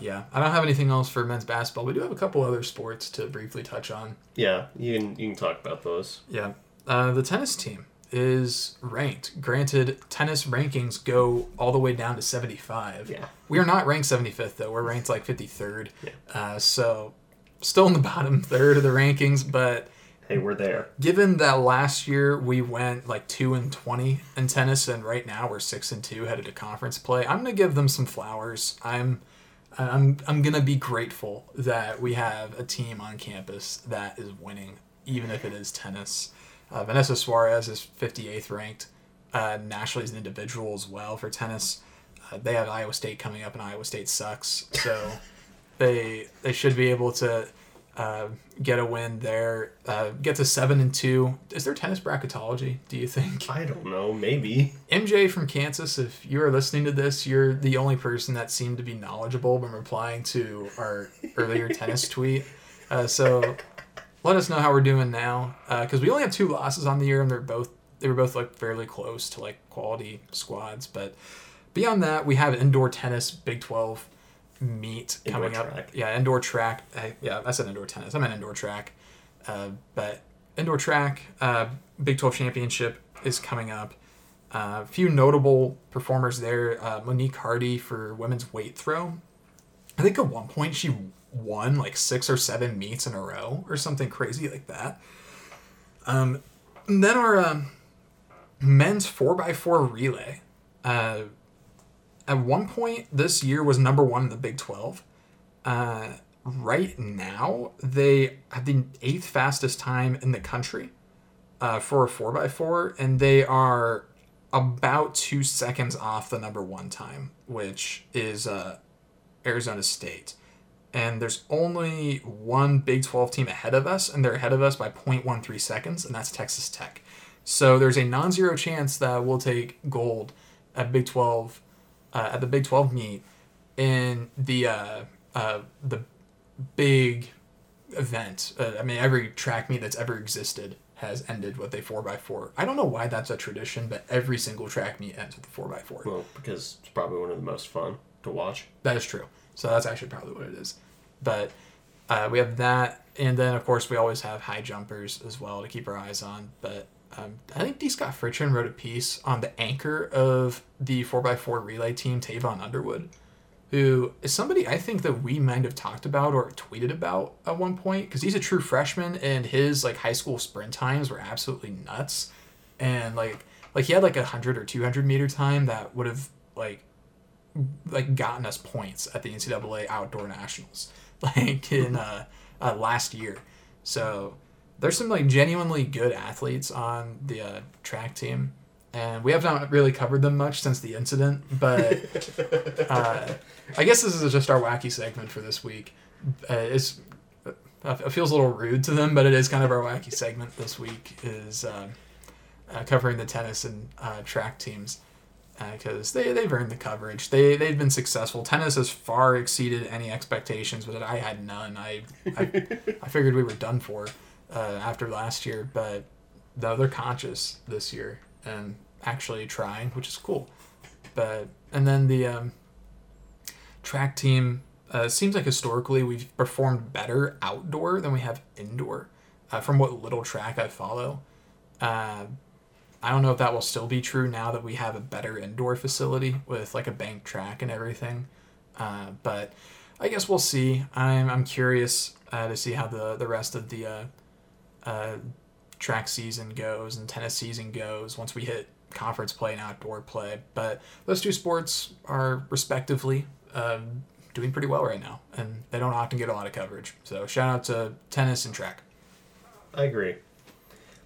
B: Yeah, I don't have anything else for men's basketball. We do have a couple other sports to briefly touch on.
A: Yeah, you can you can talk about those.
B: Yeah, uh, the tennis team is ranked. Granted, tennis rankings go all the way down to seventy five.
A: Yeah.
B: we are not ranked seventy fifth though. We're ranked like fifty third.
A: Yeah.
B: Uh, so still in the bottom third of the rankings, but
A: Hey, we're there.
B: given that last year we went like 2 and 20 in tennis and right now we're 6 and 2 headed to conference play i'm going to give them some flowers. I'm i'm i'm going to be grateful that we have a team on campus that is winning even if it is tennis. Uh, vanessa suarez is 58th ranked. Uh, nationally as an individual as well for tennis. Uh, they have iowa state coming up and iowa state sucks so they they should be able to uh, get a win there. Uh, get to seven and two. Is there tennis bracketology? Do you think
A: I don't know, maybe.
B: MJ from Kansas? If you are listening to this, you're the only person that seemed to be knowledgeable when replying to our earlier tennis tweet. Uh, so let us know how we're doing now, because we only have two losses on the year, and they're both they were both like fairly close to like quality squads. But beyond that, we have indoor tennis, Big Twelve meet
A: Indoor
B: coming up. Yeah, indoor track. I, yeah, I said indoor tennis. I meant indoor track. Uh, but indoor track, uh, Big 12 championship is coming up. Uh, a few notable performers there. Uh, Monique Hardy for women's weight throw. I think at one point she won like six or seven meets in a row or something crazy like that. Um, and then our um, men's 4x4 relay. At one point this year was number one in the Big 12. Uh, right now, they have the eighth fastest time in the country uh, for a 4x4, and they are about two seconds off the number one time, which is uh, Arizona State. And there's only one Big 12 team ahead of us, and they're ahead of us by 0.13 seconds, and that's Texas Tech. So there's a non zero chance that we'll take gold at Big 12, uh, at the Big 12 meet in the, uh, uh, the big event. Uh, I mean, every track meet that's ever existed has ended with a 4x4. I don't know why that's a tradition, but every single track meet ends with a 4x4.
A: Well, because it's probably one of the most fun to watch.
B: That is true. So that's actually probably what it is. But uh, we have that, and then of course we always have high jumpers as well to keep our eyes on. But um, I think D. Scott Fritchen wrote a piece on the anchor of the 4x4 relay team, Tavon Underwood, who is somebody I think that we might have talked about or tweeted about at one point because he's a true freshman and his like high school sprint times were absolutely nuts, and like like he had like a hundred or two hundred meter time that would have like like gotten us points at the NCAA outdoor nationals like in uh, uh, last year. So there's some like genuinely good athletes on the uh, track team, and we have not really covered them much since the incident. But uh, I guess this is just our wacky segment for this week. Uh, it's uh, it feels a little rude to them, but it is kind of our wacky segment this week is uh, uh, covering the tennis and uh, track teams because they, they've earned the coverage. They, they've been successful. Tennis has far exceeded any expectations, but I had none. I, I, I figured we were done for uh, after last year, but though they're conscious this year and actually trying, which is cool. But and then the um, track team uh, seems like historically we've performed better outdoor than we have indoor, uh, from what little track I follow. Uh, I don't know if that will still be true now that we have a better indoor facility with like a bank track and everything. Uh, but I guess we'll see. I'm, I'm curious uh, to see how the, the rest of the uh, track season goes and tennis season goes once we hit conference play and outdoor play. But those two sports are respectively um, doing pretty well right now, and they don't often get a lot of coverage. So shout out to tennis and track.
A: I agree.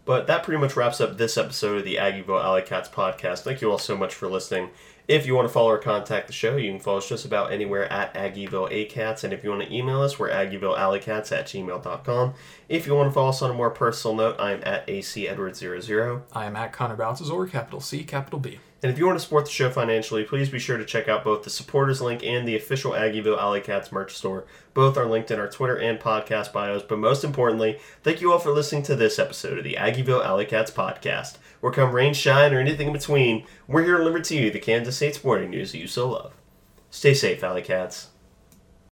A: But that pretty much wraps up this episode of the Aggieville Alley Cats podcast. Thank you all so much for listening. If you want to follow or contact the show, you can follow us just about anywhere at Aggieville ACATS. And if you want to email us, we're AggievilleAlleyCats at gmail.com. If you want to follow us on a more personal note, I'm at ACEdward00.
B: I am at Connor Baltazar, capital C, capital B.
A: And if you want to support the show financially, please be sure to check out both the supporters link and the official Aggieville Alley Cats merch store. Both are linked in our Twitter and podcast bios. But most importantly, thank you all for listening to this episode of the Aggieville Alley Cats podcast. Where come rain, shine, or anything in between, we're here to deliver to you the Kansas State sporting news that you so love. Stay safe, Alley Cats.